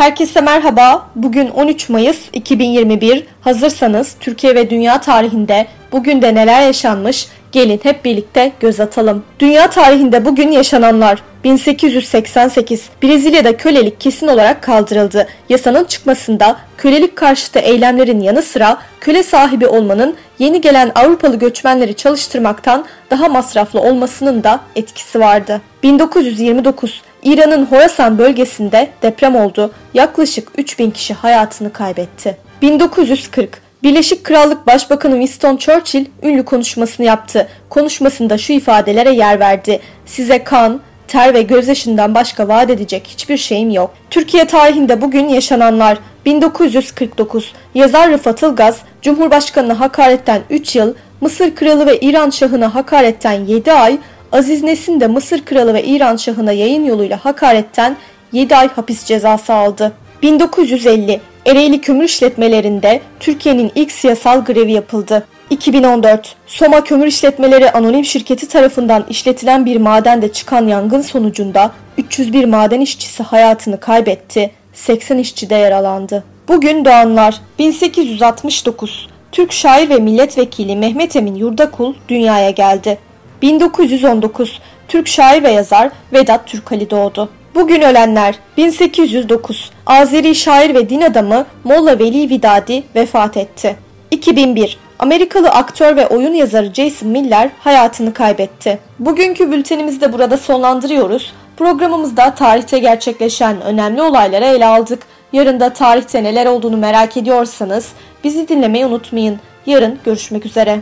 Herkese merhaba. Bugün 13 Mayıs 2021. Hazırsanız Türkiye ve dünya tarihinde bugün de neler yaşanmış? Gelin hep birlikte göz atalım. Dünya tarihinde bugün yaşananlar 1888 Brezilya'da kölelik kesin olarak kaldırıldı. Yasanın çıkmasında kölelik karşıtı eylemlerin yanı sıra köle sahibi olmanın yeni gelen Avrupalı göçmenleri çalıştırmaktan daha masraflı olmasının da etkisi vardı. 1929 İran'ın Horasan bölgesinde deprem oldu. Yaklaşık 3000 kişi hayatını kaybetti. 1940 Birleşik Krallık Başbakanı Winston Churchill ünlü konuşmasını yaptı. Konuşmasında şu ifadelere yer verdi. Size kan, ter ve gözyaşından başka vaat edecek hiçbir şeyim yok. Türkiye tarihinde bugün yaşananlar 1949 yazar Rıfat Ilgaz Cumhurbaşkanına hakaretten 3 yıl, Mısır Kralı ve İran Şahı'na hakaretten 7 ay, Aziz Nesin de Mısır Kralı ve İran Şahı'na yayın yoluyla hakaretten 7 ay hapis cezası aldı. 1950 Ereğli kömür işletmelerinde Türkiye'nin ilk siyasal grevi yapıldı. 2014 Soma Kömür İşletmeleri Anonim Şirketi tarafından işletilen bir madende çıkan yangın sonucunda 301 maden işçisi hayatını kaybetti, 80 işçi de yaralandı. Bugün doğanlar 1869 Türk şair ve milletvekili Mehmet Emin Yurdakul dünyaya geldi. 1919 Türk şair ve yazar Vedat Türkali doğdu. Bugün ölenler 1809 Azeri şair ve din adamı Molla Veli Vidadi vefat etti. 2001 Amerikalı aktör ve oyun yazarı Jason Miller hayatını kaybetti. Bugünkü bültenimizi de burada sonlandırıyoruz. Programımızda tarihte gerçekleşen önemli olayları ele aldık. Yarın da tarihte neler olduğunu merak ediyorsanız bizi dinlemeyi unutmayın. Yarın görüşmek üzere.